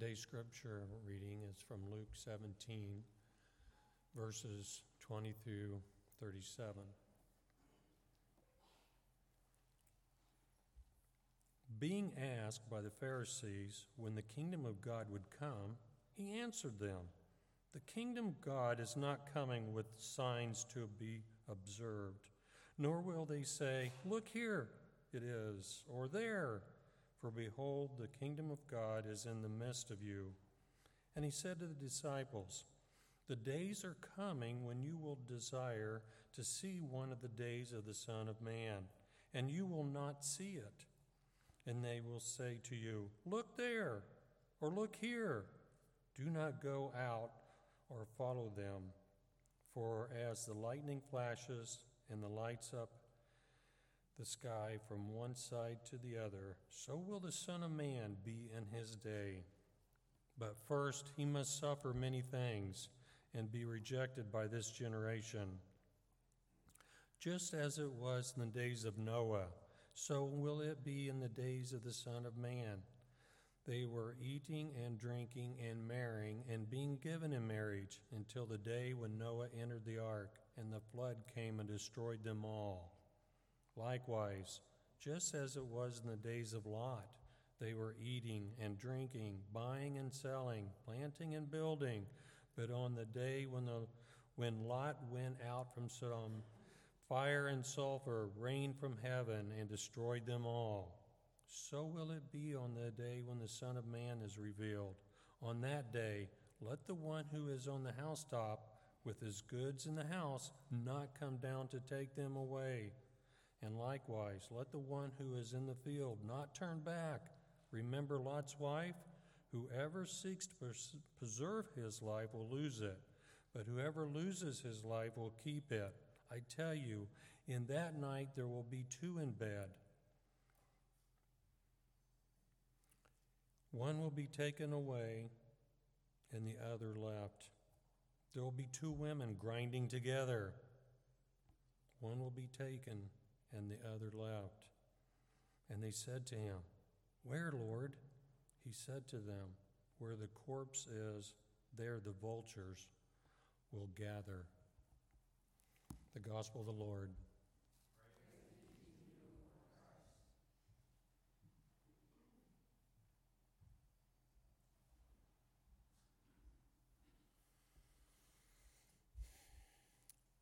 Today's scripture reading is from Luke 17, verses 20 through 37. Being asked by the Pharisees when the kingdom of God would come, he answered them The kingdom of God is not coming with signs to be observed, nor will they say, Look here it is, or there for behold, the kingdom of God is in the midst of you. And he said to the disciples, The days are coming when you will desire to see one of the days of the Son of Man, and you will not see it. And they will say to you, Look there, or look here. Do not go out or follow them. For as the lightning flashes and the lights up the sky from one side to the other, so will the Son of Man be in his day. But first he must suffer many things and be rejected by this generation. Just as it was in the days of Noah, so will it be in the days of the Son of Man. They were eating and drinking and marrying and being given in marriage until the day when Noah entered the ark and the flood came and destroyed them all. Likewise, just as it was in the days of Lot, they were eating and drinking, buying and selling, planting and building. But on the day when, the, when Lot went out from Sodom, fire and sulfur rained from heaven and destroyed them all. So will it be on the day when the Son of Man is revealed. On that day, let the one who is on the housetop with his goods in the house not come down to take them away. And likewise, let the one who is in the field not turn back. Remember Lot's wife? Whoever seeks to preserve his life will lose it, but whoever loses his life will keep it. I tell you, in that night there will be two in bed. One will be taken away, and the other left. There will be two women grinding together. One will be taken and the other left. And they said to him, Where, Lord? He said to them, Where the corpse is, there the vultures will gather. The Gospel of the Lord.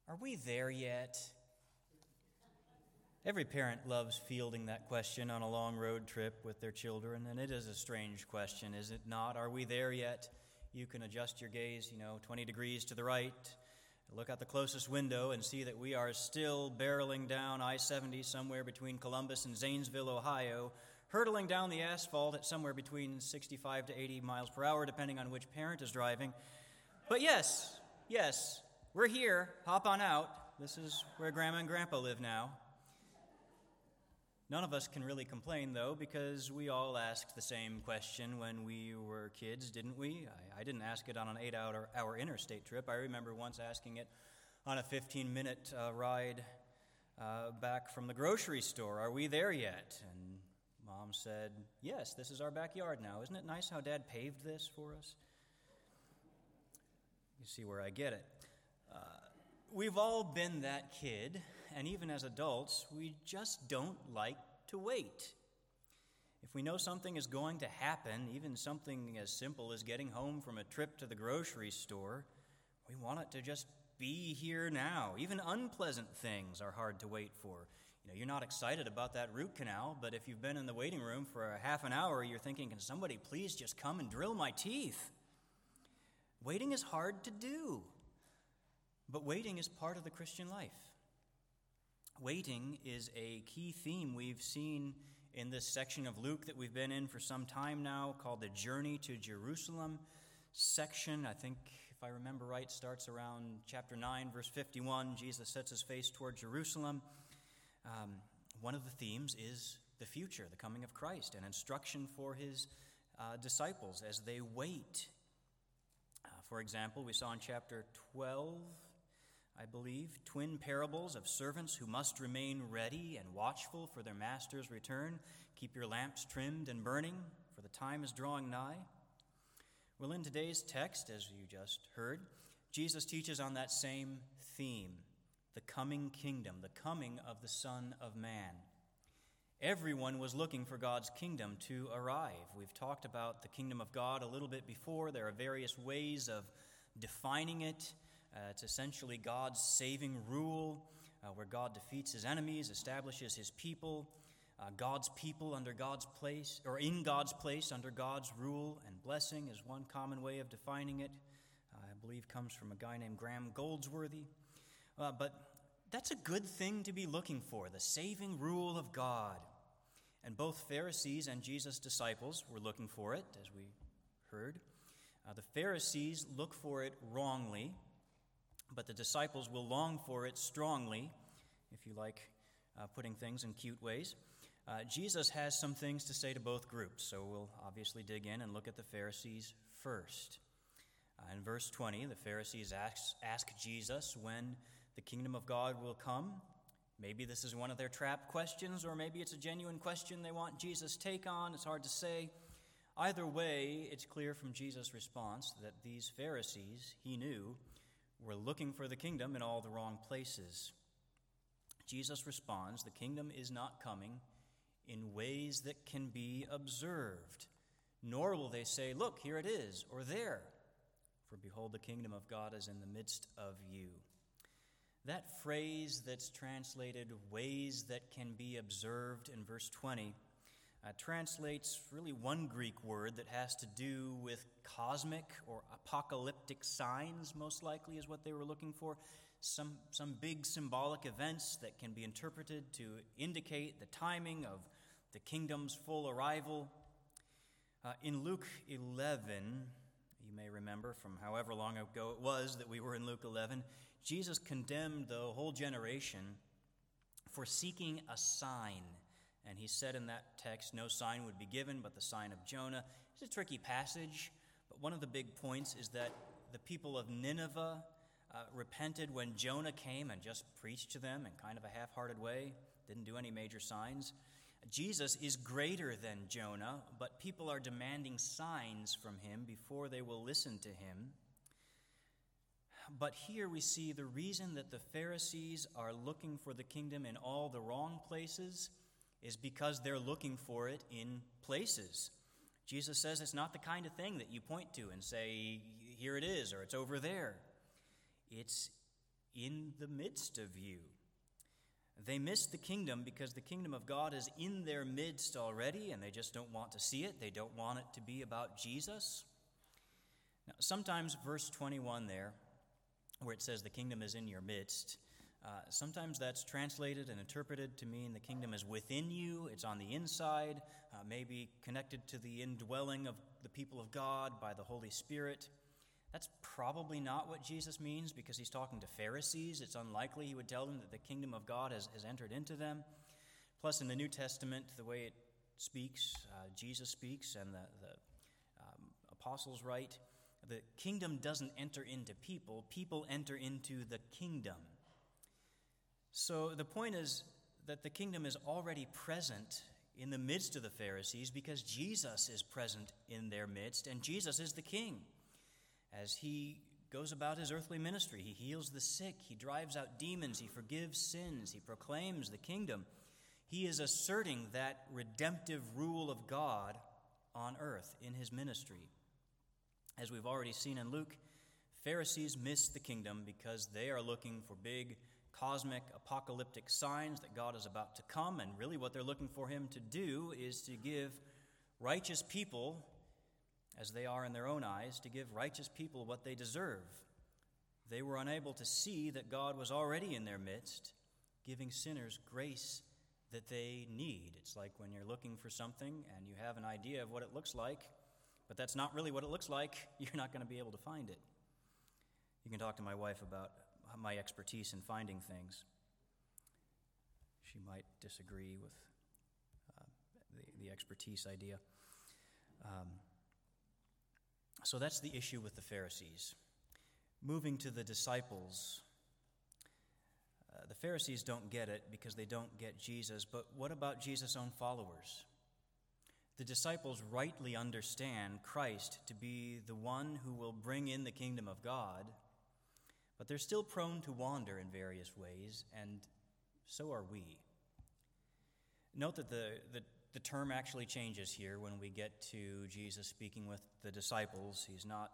Are we there yet? Every parent loves fielding that question on a long road trip with their children, and it is a strange question, is it not? Are we there yet? You can adjust your gaze, you know, 20 degrees to the right, look out the closest window, and see that we are still barreling down I 70 somewhere between Columbus and Zanesville, Ohio, hurtling down the asphalt at somewhere between 65 to 80 miles per hour, depending on which parent is driving. But yes, yes, we're here. Hop on out. This is where Grandma and Grandpa live now. None of us can really complain, though, because we all asked the same question when we were kids, didn't we? I, I didn't ask it on an eight hour, hour interstate trip. I remember once asking it on a 15 minute uh, ride uh, back from the grocery store Are we there yet? And mom said, Yes, this is our backyard now. Isn't it nice how dad paved this for us? You see where I get it. Uh, We've all been that kid, and even as adults, we just don't like to wait. If we know something is going to happen, even something as simple as getting home from a trip to the grocery store, we want it to just be here now. Even unpleasant things are hard to wait for. You know, you're not excited about that root canal, but if you've been in the waiting room for a half an hour, you're thinking, can somebody please just come and drill my teeth? Waiting is hard to do. But waiting is part of the Christian life. Waiting is a key theme we've seen in this section of Luke that we've been in for some time now called the Journey to Jerusalem section. I think, if I remember right, starts around chapter 9, verse 51. Jesus sets his face toward Jerusalem. Um, one of the themes is the future, the coming of Christ, and instruction for his uh, disciples as they wait. Uh, for example, we saw in chapter 12 I believe, twin parables of servants who must remain ready and watchful for their master's return. Keep your lamps trimmed and burning, for the time is drawing nigh. Well, in today's text, as you just heard, Jesus teaches on that same theme the coming kingdom, the coming of the Son of Man. Everyone was looking for God's kingdom to arrive. We've talked about the kingdom of God a little bit before. There are various ways of defining it. Uh, it's essentially God's saving rule, uh, where God defeats his enemies, establishes his people, uh, God's people under God's place, or in God's place under God's rule and blessing is one common way of defining it. I believe comes from a guy named Graham Goldsworthy. Uh, but that's a good thing to be looking for the saving rule of God. And both Pharisees and Jesus' disciples were looking for it, as we heard. Uh, the Pharisees look for it wrongly, but the disciples will long for it strongly, if you like uh, putting things in cute ways. Uh, Jesus has some things to say to both groups, so we'll obviously dig in and look at the Pharisees first. Uh, in verse 20, the Pharisees ask, ask Jesus when the kingdom of God will come. Maybe this is one of their trap questions, or maybe it's a genuine question they want Jesus' take on. It's hard to say. Either way, it's clear from Jesus' response that these Pharisees, he knew, were looking for the kingdom in all the wrong places. Jesus responds, The kingdom is not coming in ways that can be observed, nor will they say, Look, here it is, or there. For behold, the kingdom of God is in the midst of you. That phrase that's translated ways that can be observed in verse 20 uh, translates really one Greek word that has to do with cosmic or apocalyptic signs, most likely, is what they were looking for. Some, some big symbolic events that can be interpreted to indicate the timing of the kingdom's full arrival. Uh, in Luke 11, you may remember from however long ago it was that we were in Luke 11, Jesus condemned the whole generation for seeking a sign. And he said in that text, no sign would be given but the sign of Jonah. It's a tricky passage, but one of the big points is that the people of Nineveh uh, repented when Jonah came and just preached to them in kind of a half hearted way, didn't do any major signs. Jesus is greater than Jonah, but people are demanding signs from him before they will listen to him. But here we see the reason that the Pharisees are looking for the kingdom in all the wrong places is because they're looking for it in places. Jesus says it's not the kind of thing that you point to and say, here it is, or it's over there. It's in the midst of you. They miss the kingdom because the kingdom of God is in their midst already, and they just don't want to see it. They don't want it to be about Jesus. Now, sometimes verse 21 there where it says the kingdom is in your midst. Uh, sometimes that's translated and interpreted to mean the kingdom is within you, it's on the inside, uh, maybe connected to the indwelling of the people of God by the Holy Spirit. That's probably not what Jesus means because he's talking to Pharisees. It's unlikely he would tell them that the kingdom of God has, has entered into them. Plus, in the New Testament, the way it speaks, uh, Jesus speaks, and the, the um, apostles write, the kingdom doesn't enter into people, people enter into the kingdom. So the point is that the kingdom is already present in the midst of the Pharisees because Jesus is present in their midst, and Jesus is the king. As he goes about his earthly ministry, he heals the sick, he drives out demons, he forgives sins, he proclaims the kingdom. He is asserting that redemptive rule of God on earth in his ministry. As we've already seen in Luke, Pharisees miss the kingdom because they are looking for big cosmic apocalyptic signs that God is about to come, and really what they're looking for him to do is to give righteous people, as they are in their own eyes, to give righteous people what they deserve. They were unable to see that God was already in their midst, giving sinners grace that they need. It's like when you're looking for something and you have an idea of what it looks like, but that's not really what it looks like, you're not going to be able to find it. You can talk to my wife about my expertise in finding things. She might disagree with uh, the, the expertise idea. Um, so that's the issue with the Pharisees. Moving to the disciples. Uh, the Pharisees don't get it because they don't get Jesus, but what about Jesus' own followers? The disciples rightly understand Christ to be the one who will bring in the kingdom of God, but they're still prone to wander in various ways, and so are we. Note that the, the, the term actually changes here when we get to Jesus speaking with the disciples. He's not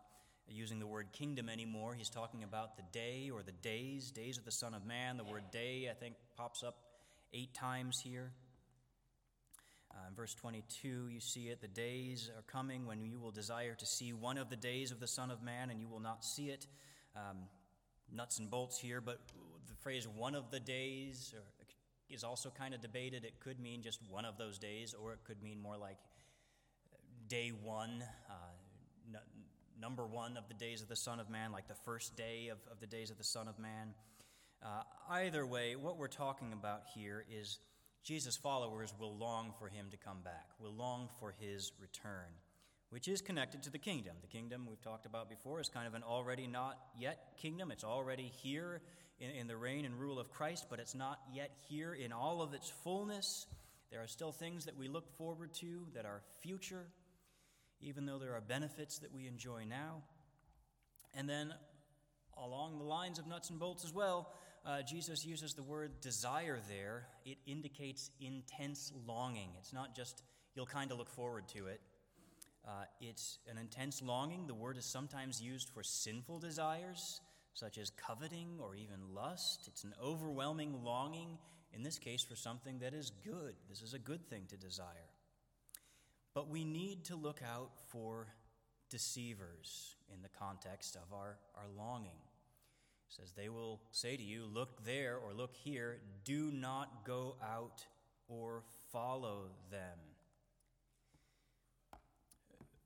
using the word kingdom anymore. He's talking about the day or the days, days of the Son of Man. The word day, I think, pops up eight times here. Uh, in verse 22, you see it. The days are coming when you will desire to see one of the days of the Son of Man, and you will not see it. Um, nuts and bolts here, but the phrase one of the days is also kind of debated. It could mean just one of those days, or it could mean more like day one, uh, n- number one of the days of the Son of Man, like the first day of, of the days of the Son of Man. Uh, either way, what we're talking about here is Jesus' followers will long for him to come back, will long for his return, which is connected to the kingdom. The kingdom we've talked about before is kind of an already not yet kingdom. It's already here in, in the reign and rule of Christ, but it's not yet here in all of its fullness. There are still things that we look forward to that are future, even though there are benefits that we enjoy now. And then, along the lines of nuts and bolts as well, uh, Jesus uses the word desire there. It indicates intense longing. It's not just you'll kind of look forward to it. Uh, it's an intense longing. The word is sometimes used for sinful desires, such as coveting or even lust. It's an overwhelming longing, in this case, for something that is good. This is a good thing to desire. But we need to look out for deceivers in the context of our, our longing says, They will say to you, Look there or look here. Do not go out or follow them.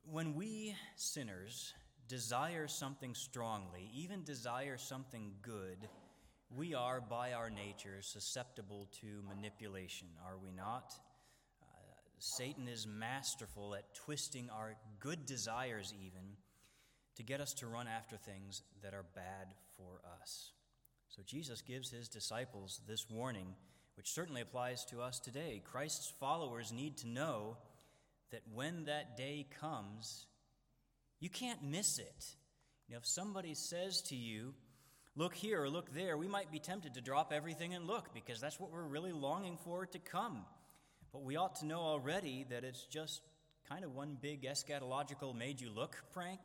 When we sinners desire something strongly, even desire something good, we are by our nature susceptible to manipulation, are we not? Uh, Satan is masterful at twisting our good desires, even, to get us to run after things that are bad for us. So Jesus gives his disciples this warning, which certainly applies to us today. Christ's followers need to know that when that day comes, you can't miss it. You know, if somebody says to you, look here or look there, we might be tempted to drop everything and look because that's what we're really longing for to come. But we ought to know already that it's just kind of one big eschatological made you look prank.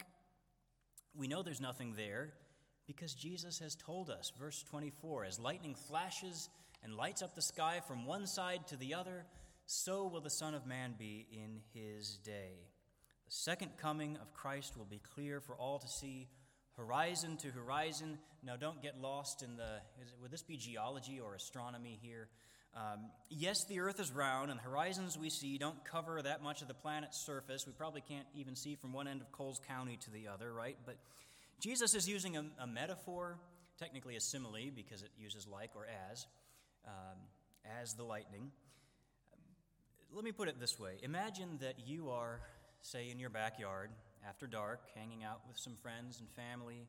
We know there's nothing there because Jesus has told us, verse 24, as lightning flashes and lights up the sky from one side to the other, so will the Son of Man be in his day. The second coming of Christ will be clear for all to see, horizon to horizon. Now, don't get lost in the, it, would this be geology or astronomy here? Um, yes, the earth is round, and the horizons we see don't cover that much of the planet's surface. We probably can't even see from one end of Coles County to the other, right? But Jesus is using a, a metaphor, technically a simile because it uses like or as, um, as the lightning. Let me put it this way Imagine that you are, say, in your backyard after dark, hanging out with some friends and family,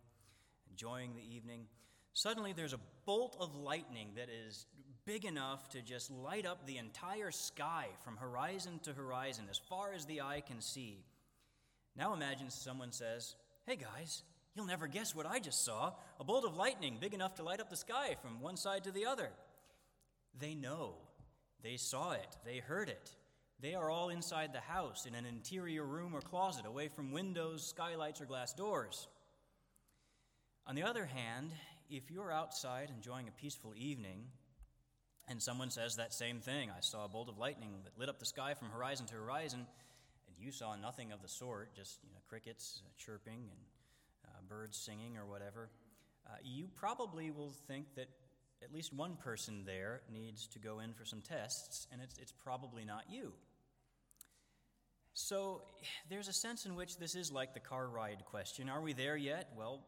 enjoying the evening. Suddenly, there's a bolt of lightning that is big enough to just light up the entire sky from horizon to horizon, as far as the eye can see. Now imagine someone says, Hey guys, You'll never guess what I just saw a bolt of lightning big enough to light up the sky from one side to the other. They know. They saw it. They heard it. They are all inside the house in an interior room or closet, away from windows, skylights, or glass doors. On the other hand, if you're outside enjoying a peaceful evening and someone says that same thing, I saw a bolt of lightning that lit up the sky from horizon to horizon, and you saw nothing of the sort, just you know, crickets uh, chirping and birds singing or whatever, uh, you probably will think that at least one person there needs to go in for some tests, and it's, it's probably not you. So there's a sense in which this is like the car ride question. Are we there yet? Well,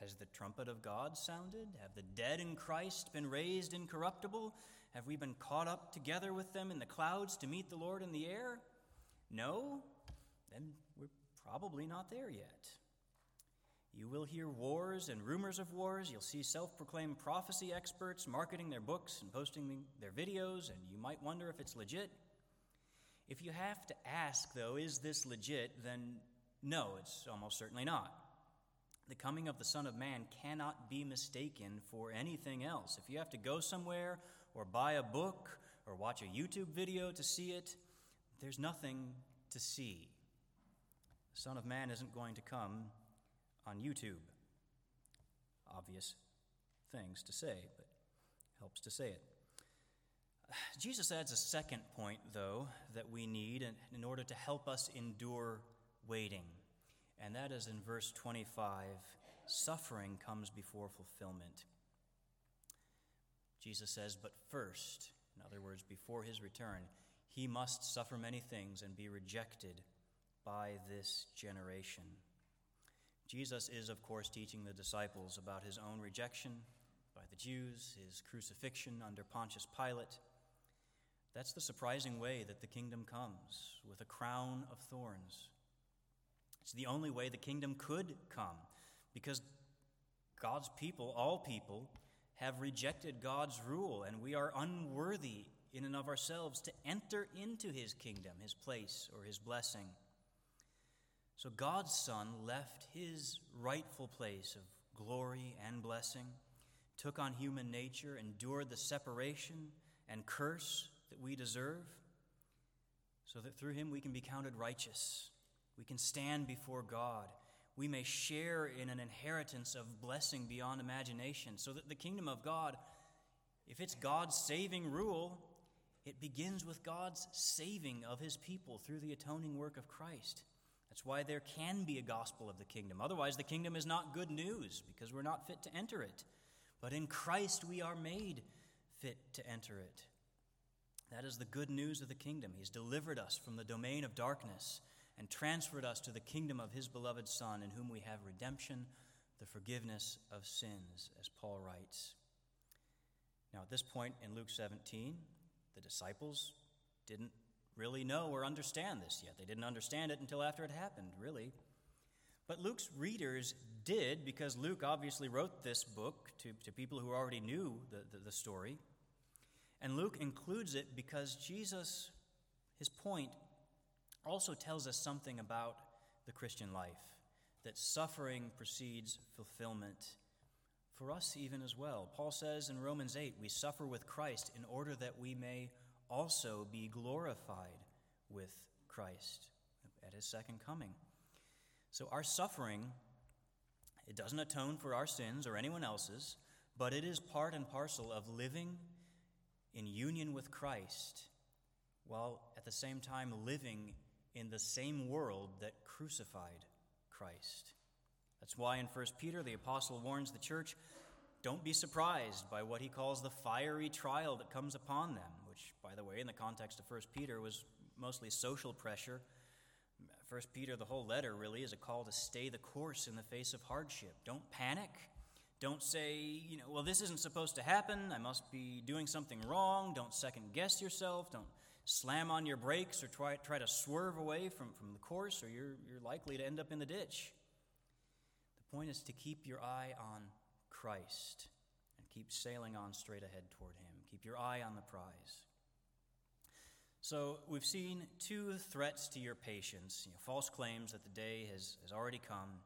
has the trumpet of God sounded? Have the dead in Christ been raised incorruptible? Have we been caught up together with them in the clouds to meet the Lord in the air? No? Then we're probably not there yet. You will hear wars and rumors of wars. You'll see self proclaimed prophecy experts marketing their books and posting their videos, and you might wonder if it's legit. If you have to ask, though, is this legit, then no, it's almost certainly not. The coming of the Son of Man cannot be mistaken for anything else. If you have to go somewhere or buy a book or watch a YouTube video to see it, there's nothing to see. The Son of Man isn't going to come on YouTube. Obvious things to say, but helps to say it. Jesus adds a second point, though, that we need in, order to help us endure waiting, and that is in verse 25 suffering comes before fulfillment. Jesus says, But first, in other words, before his return, he must suffer many things and be rejected by this generation. Jesus is, of course, teaching the disciples about his own rejection by the Jews, his crucifixion under Pontius Pilate. That's the surprising way that the kingdom comes, with a crown of thorns. It's the only way the kingdom could come, because God's people, all people, have rejected God's rule, and we are unworthy in and of ourselves to enter into his kingdom, his place, or his blessing. So God's Son left his rightful place of glory and blessing, took on human nature, endured the separation and curse that we deserve, so that through him we can be counted righteous. We can stand before God. We may share in an inheritance of blessing beyond imagination, so that the kingdom of God, if it's God's saving rule, it begins with God's saving of his people through the atoning work of Christ. That's why there can be a gospel of the kingdom. Otherwise, the kingdom is not good news because we're not fit to enter it. But in Christ, we are made fit to enter it. That is the good news of the kingdom. He's delivered us from the domain of darkness and transferred us to the kingdom of his beloved Son, in whom we have redemption, the forgiveness of sins, as Paul writes. Now, at this point in Luke 17, the disciples didn't really know or understand this yet. They didn't understand it until after it happened, really. But Luke's readers did, because Luke obviously wrote this book to, to people who already knew the, the, the story. And Luke includes it because Jesus, his point, also tells us something about the Christian life that suffering precedes fulfillment for us, even as well. Paul says in Romans 8, we suffer with Christ in order that we may also be glorified with Christ at his second coming. So our suffering, it doesn't atone for our sins or anyone else's, but it is part and parcel of living in union with Christ while at the same time living in the same world that crucified Christ. That's why in 1 Peter the apostle warns the church don't be surprised by what he calls the fiery trial that comes upon them which, by the way, in the context of 1 Peter, was mostly social pressure. 1 Peter, the whole letter, really is a call to stay the course in the face of hardship. Don't panic. Don't say, you know, well, this isn't supposed to happen. I must be doing something wrong. Don't second guess yourself. Don't slam on your brakes or try, try to swerve away from, from the course, or you're, you're likely to end up in the ditch. The point is to keep your eye on Christ and keep sailing on straight ahead toward Him. Keep your eye on the prize. So, we've seen two threats to your patience you know, false claims that the day has, has already come,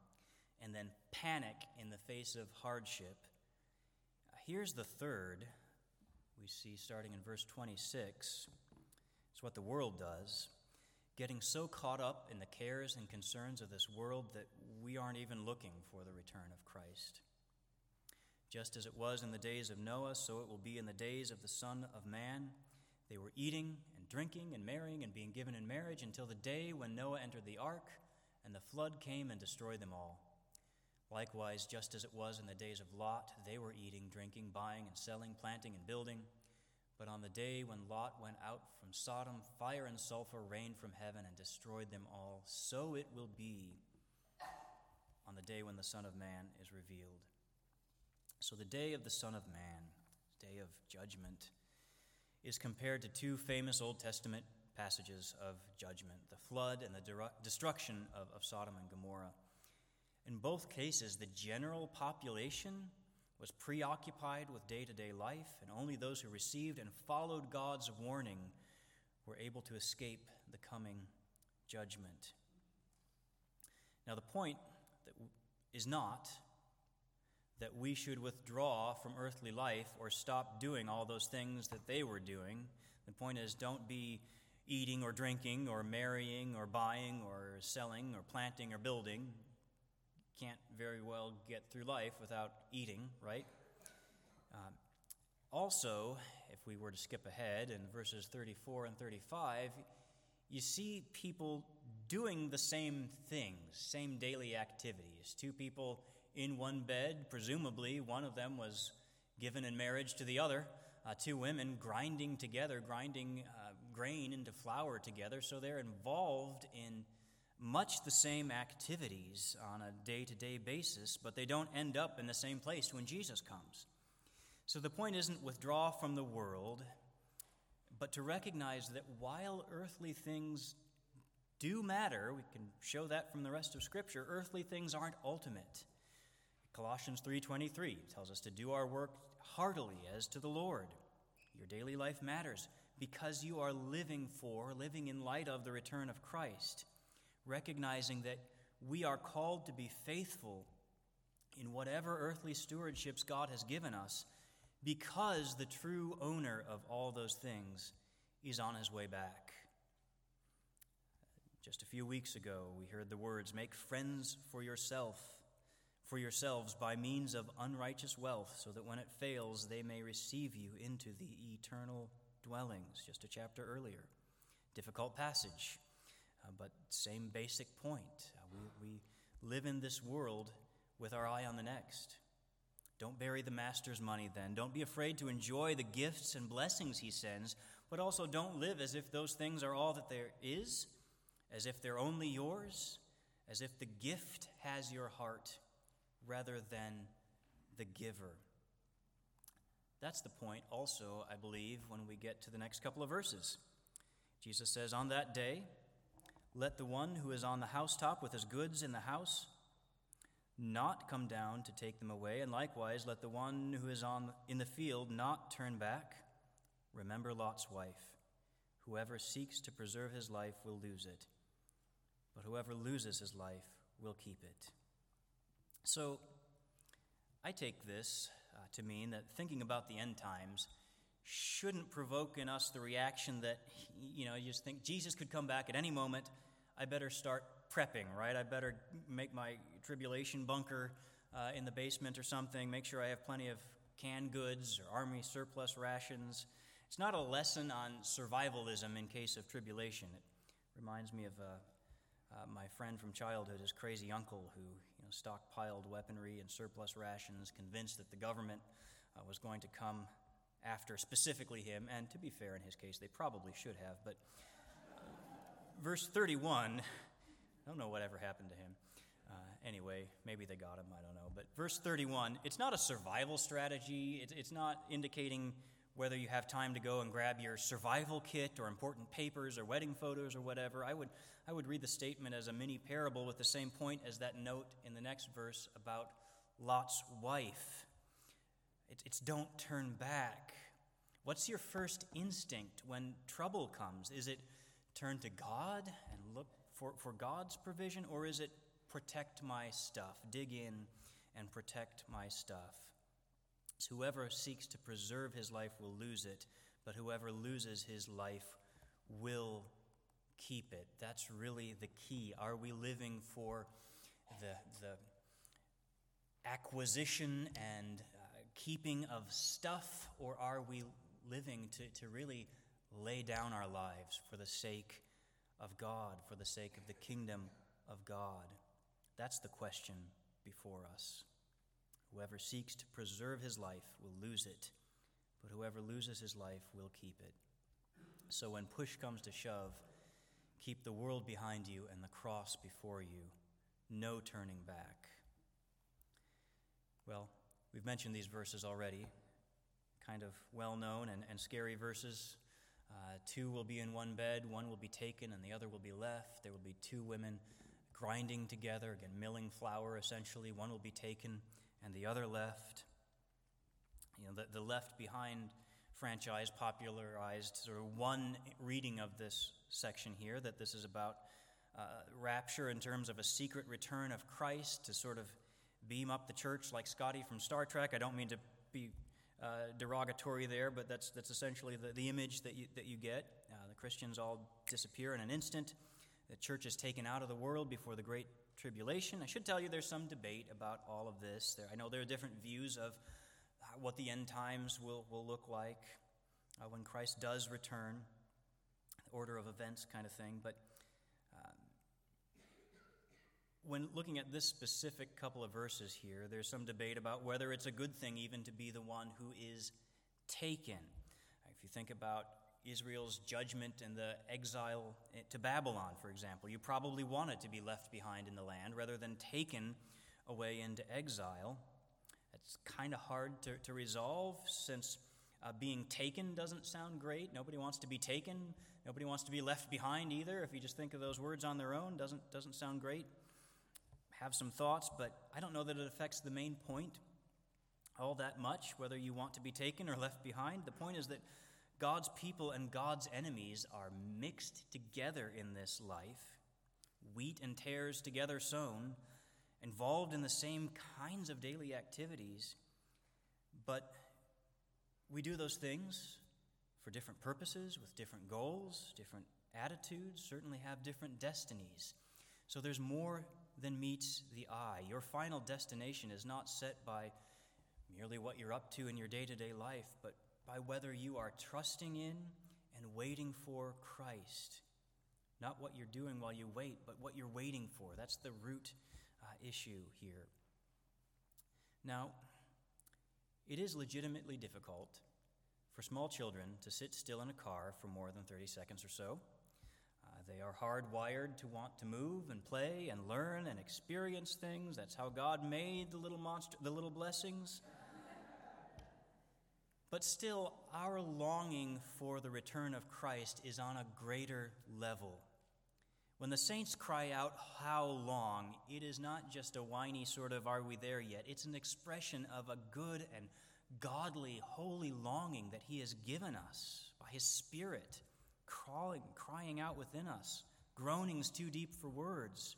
and then panic in the face of hardship. Here's the third we see starting in verse 26. It's what the world does, getting so caught up in the cares and concerns of this world that we aren't even looking for the return of Christ. Just as it was in the days of Noah, so it will be in the days of the Son of Man. They were eating and drinking and marrying and being given in marriage until the day when Noah entered the ark and the flood came and destroyed them all. Likewise, just as it was in the days of Lot, they were eating, drinking, buying and selling, planting and building. But on the day when Lot went out from Sodom, fire and sulfur rained from heaven and destroyed them all. So it will be on the day when the Son of Man is revealed. So the day of the Son of Man, day of judgment, is compared to two famous Old Testament passages of judgment the flood and the destruction of, of Sodom and Gomorrah. In both cases, the general population was preoccupied with day to day life, and only those who received and followed God's warning we're able to escape the coming judgment. Now, the point that is not that we should withdraw from earthly life or stop doing all those things that they were doing. The point is, don't be eating or drinking or marrying or buying or selling or planting or building. Can't very well get through life without eating, right? Um, also, if we were to skip ahead in verses 34 and 35, you see people doing the same things, same daily activities. Two people in one bed, presumably one of them was given in marriage to the other. Uh, two women grinding together, grinding uh, grain into flour together, so they're involved in much the same activities on a day to day basis, but they don't end up in the same place when Jesus comes. So the point isn't withdraw from the world, but to recognize that while earthly things do matter, we can show that from the rest of Scripture, earthly things aren't ultimate. Colossians 3:23 tells us to do our work heartily as to the Lord. Your daily life matters because you are living for, living in light of the return of Christ, recognizing that we are called to be faithful in whatever earthly stewardships God has given us because the true owner of all those things is on his way back. Just a few weeks ago, we heard the words, Make friends for yourself, for yourselves by means of unrighteous wealth, so that when it fails, they may receive you into the eternal dwellings. Just a chapter earlier. Difficult passage, uh, but same basic point. Uh, we, we live in this world with our eye on the next. Don't bury the master's money then. Don't be afraid to enjoy the gifts and blessings he sends, but also don't live as if those things are all that there is, as if they're only yours, as if the gift has your heart rather than the giver. That's the point also, I believe, when we get to the next couple of verses. Jesus says, On that day, let the one who is on the housetop with his goods in the house not come down to take them away, and likewise let the one who is on in the field not turn back. Remember Lot's wife. Whoever seeks to preserve his life will lose it, but whoever loses his life will keep it. So, I take this uh, to mean that thinking about the end times shouldn't provoke in us the reaction that, you know, you just think Jesus could come back at any moment. I better start prepping, right? I better make my tribulation bunker uh, in the basement or something, make sure I have plenty of canned goods or army surplus rations. It's not a lesson on survivalism in case of tribulation. It reminds me of uh, uh, my friend from childhood, his crazy uncle, who know, stockpiled weaponry and surplus rations, convinced that the government uh, was going to come after specifically him. And to be fair, in his case, they probably should have. But uh, verse 31 I don't know whatever happened to him. Uh, anyway, maybe they got him, I don't know. But verse 31, it's not a survival strategy. It's, it's not indicating whether you have time to go and grab your survival kit or important papers or wedding photos or whatever. I would, I would read the statement as a mini parable with the same point as that note in the next verse about Lot's wife. It, it's don't turn back. What's your first instinct when trouble comes? Is it turn to God and look for, for God's provision, or is it protect my stuff, dig in and protect my stuff? Whoever seeks to preserve his life will lose it, but whoever loses his life will keep it. That's really the key. Are we living for the, the acquisition and uh, keeping of stuff, or are we living to, to really lay down our lives for the sake of God, for the sake of the kingdom of God? That's the question before us. Whoever seeks to preserve his life will lose it, but whoever loses his life will keep it. So when push comes to shove, keep the world behind you and the cross before you. No turning back. Well, we've mentioned these verses already, kind of well known and, and scary verses. Uh, two will be in one bed, one will be taken, and the other will be left. There will be two women grinding together, again, milling flour essentially. One will be taken and the other left. You know, the, the left behind franchise popularized sort of one reading of this section here that this is about uh, rapture in terms of a secret return of Christ to sort of beam up the church like Scotty from Star Trek. I don't mean to be uh, derogatory there, but that's, that's essentially the, the image that you, that you get. Uh, the Christians all disappear in an instant. The church is taken out of the world before the Great Tribulation. I should tell you there's some debate about all of this. There, I know there are different views of what the end times will, will look like uh, when Christ does return, order of events kind of thing. But when looking at this specific couple of verses here, there's some debate about whether it's a good thing even to be the one who is taken. If you think about Israel's judgment and the exile to Babylon, for example, you probably wanted to be left behind in the land rather than taken away into exile. It's kind of hard to, to resolve since uh, being taken doesn't sound great. Nobody wants to be taken. Nobody wants to be left behind either. If you just think of those words on their own, doesn't, doesn't sound great have some thoughts, but I don't know that it affects the main point all that much, whether you want to be taken or left behind. The point is that God's people and God's enemies are mixed together in this life, wheat and tares together sown, involved in the same kinds of daily activities, but we do those things for different purposes, with different goals, different attitudes, certainly have different destinies. So there's more than meets the eye. Your final destination is not set by merely what you're up to in your day to day life, but by whether you are trusting in and waiting for Christ. Not what you're doing while you wait, but what you're waiting for. That's the root uh, issue here. Now, it is legitimately difficult for small children to sit still in a car for more than 30 seconds or so. They are hardwired to want to move and play and learn and experience things. That's how God made the little monster, the little blessings. But still, our longing for the return of Christ is on a greater level. When the saints cry out, How long? it is not just a whiny sort of, Are we there yet? It's an expression of a good and godly, holy longing that He has given us by His Spirit crawling, crying out within us, groanings too deep for words.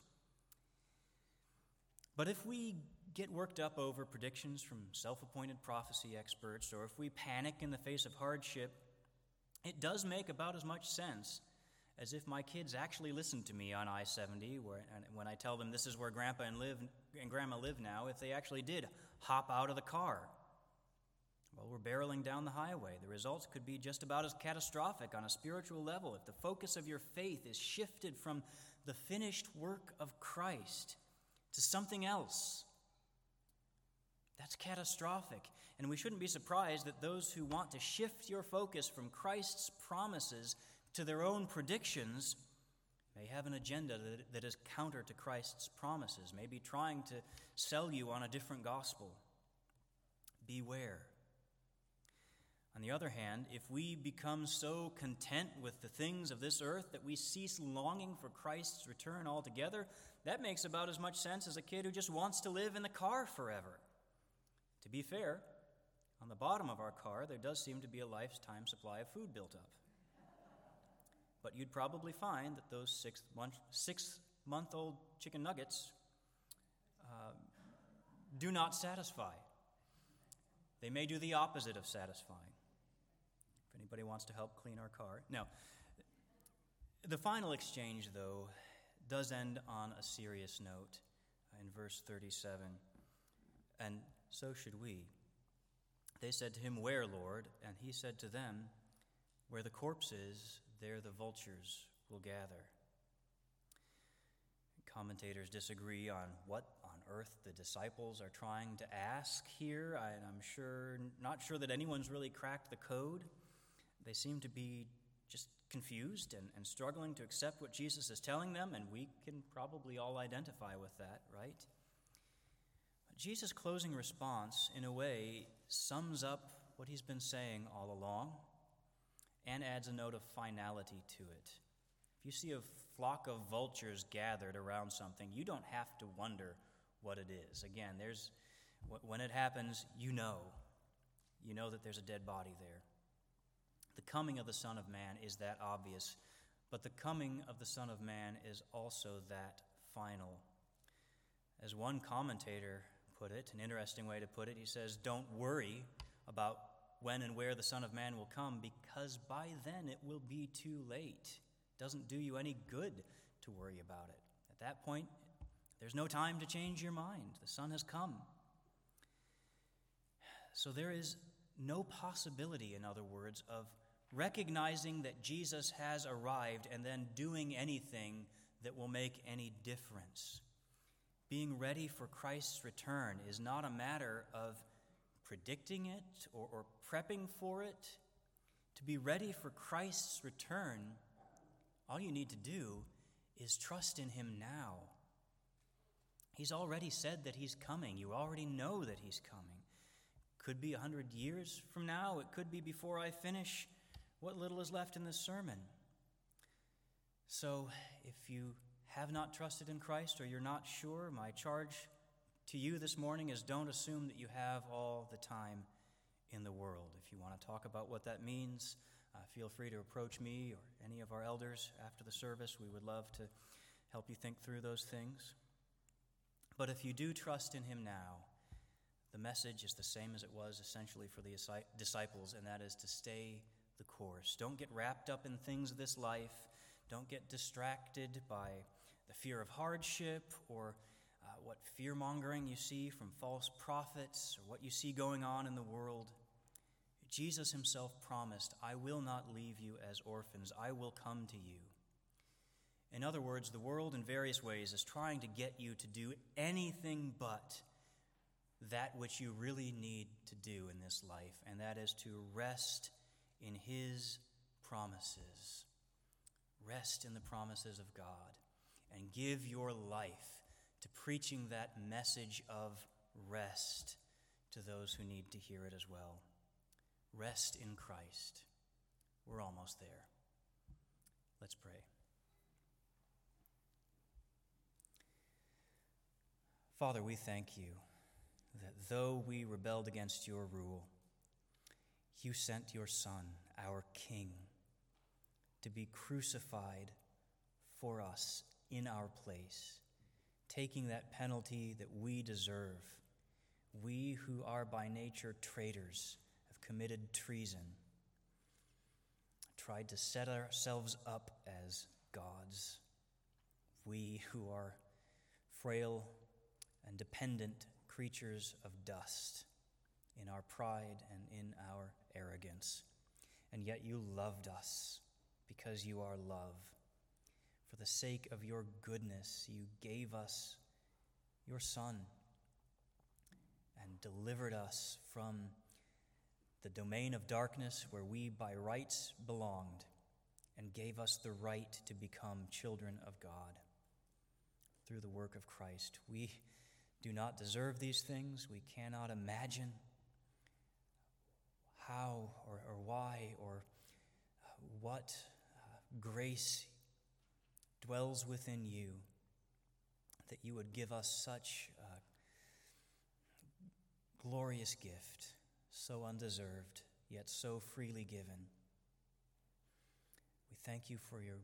But if we get worked up over predictions from self appointed prophecy experts, or if we panic in the face of hardship, it does make about as much sense as if my kids actually listened to me on I 70 when I tell them this is where Grandpa and, live, and Grandma live now, if they actually did hop out of the car well, we're barreling down the highway. The results could be just about as catastrophic on a spiritual level if the focus of your faith is shifted from the finished work of Christ to something else. That's catastrophic. And we shouldn't be surprised that those who want to shift your focus from Christ's promises to their own predictions may have an agenda that, that is counter to Christ's promises, may be trying to sell you on a different gospel. Beware. On the other hand, if we become so content with the things of this earth that we cease longing for Christ's return altogether, that makes about as much sense as a kid who just wants to live in the car forever. To be fair, on the bottom of our car, there does seem to be a lifetime supply of food built up. But you'd probably find that those six month, six month old chicken nuggets uh, do not satisfy. They may do the opposite of satisfying. If anybody wants to help clean our car? No. The final exchange, though, does end on a serious note in verse 37. And so should we. They said to him, Where, Lord? And he said to them, Where the corpse is, there the vultures will gather. Commentators disagree on what on earth the disciples are trying to ask here. I, am sure, not sure that anyone's really cracked the code. They seem to be just confused and, and struggling to accept what Jesus is telling them, and we can probably all identify with that, right? Jesus' closing response, in a way, sums up what he's been saying all along and adds a note of finality to it. If you see a flock of vultures gathered around something, you don't have to wonder what it is. Again, there's when it happens, you know. You know that there's a dead body there. The coming of the Son of Man is that obvious, but the coming of the Son of Man is also that final. As one commentator put it, an interesting way to put it, he says, Don't worry about when and where the Son of Man will come, because by then it will be too late. It doesn't do you any good to worry about it. At that point, there's no time to change your mind. The Son has come. So there is no possibility, in other words, of recognizing that Jesus has arrived and then doing anything that will make any difference. Being ready for Christ's return is not a matter of predicting it or, or prepping for it. To be ready for Christ's return, all you need to do is trust in Him now. He's already said that He's coming. You already know that He's coming. Could be a hundred years from now, it could be before I finish what little is left in this sermon. So, if you have not trusted in Christ or you're not sure, my charge to you this morning is don't assume that you have all the time in the world. If you want to talk about what that means, uh, feel free to approach me or any of our elders after the service. We would love to help you think through those things. But if you do trust in Him now, the message is the same as it was essentially for the disciples, and that is to stay the course. Don't get wrapped up in things of this life. Don't get distracted by the fear of hardship or uh, what fear mongering you see from false prophets or what you see going on in the world. Jesus himself promised, I will not leave you as orphans, I will come to you. In other words, the world in various ways is trying to get you to do anything but that which you really need to do in this life, and that is to rest in His promises. Rest in the promises of God and give your life to preaching that message of rest to those who need to hear it as well. Rest in Christ. We're almost there. Let's pray. Father, we thank you that though we rebelled against your rule, you sent your Son, our King, to be crucified for us in our place, taking that penalty that we deserve. We who are by nature traitors have committed treason, tried to set ourselves up as gods. We who are frail and dependent creatures of dust in our pride and in our arrogance. And yet you loved us because you are love. For the sake of your goodness, you gave us your Son and delivered us from the domain of darkness where we by rights belonged and gave us the right to become children of God through the work of Christ. We do not deserve these things. We cannot imagine how or, or why or what uh, grace dwells within you that you would give us such a glorious gift, so undeserved, yet so freely given. We thank you for your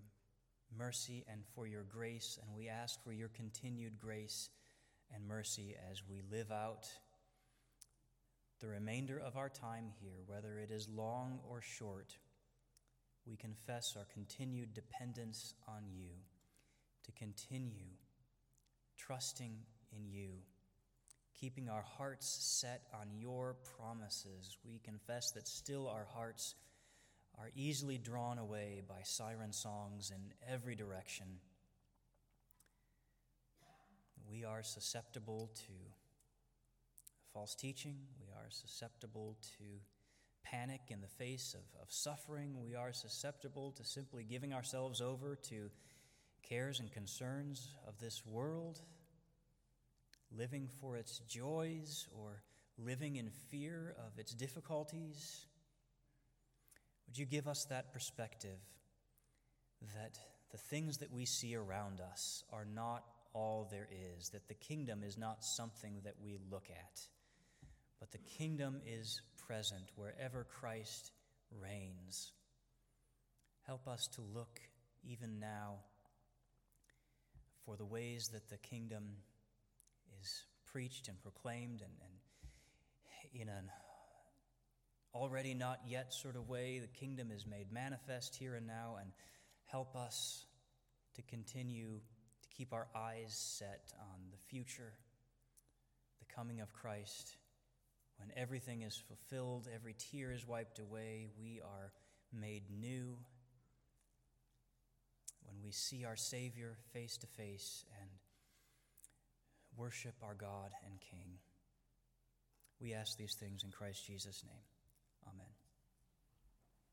mercy and for your grace, and we ask for your continued grace and mercy as we live out the remainder of our time here, whether it is long or short. We confess our continued dependence on you to continue trusting in you, keeping our hearts set on your promises. We confess that still our hearts are easily drawn away by siren songs in every direction we are susceptible to false teaching. We are susceptible to panic in the face of, of suffering. We are susceptible to simply giving ourselves over to cares and concerns of this world, living for its joys or living in fear of its difficulties. Would you give us that perspective that the things that we see around us are not all there is, that the kingdom is not something that we look at, but the kingdom is present wherever Christ reigns. Help us to look even now for the ways that the kingdom is preached and proclaimed and, and in an already not yet sort of way, the kingdom is made manifest here and now, and help us to continue to keep our eyes set on the future, the coming of Christ. When everything is fulfilled, every tear is wiped away, we are made new. When we see our Savior face to face and worship our God and King. We ask these things in Christ Jesus' name. Amen.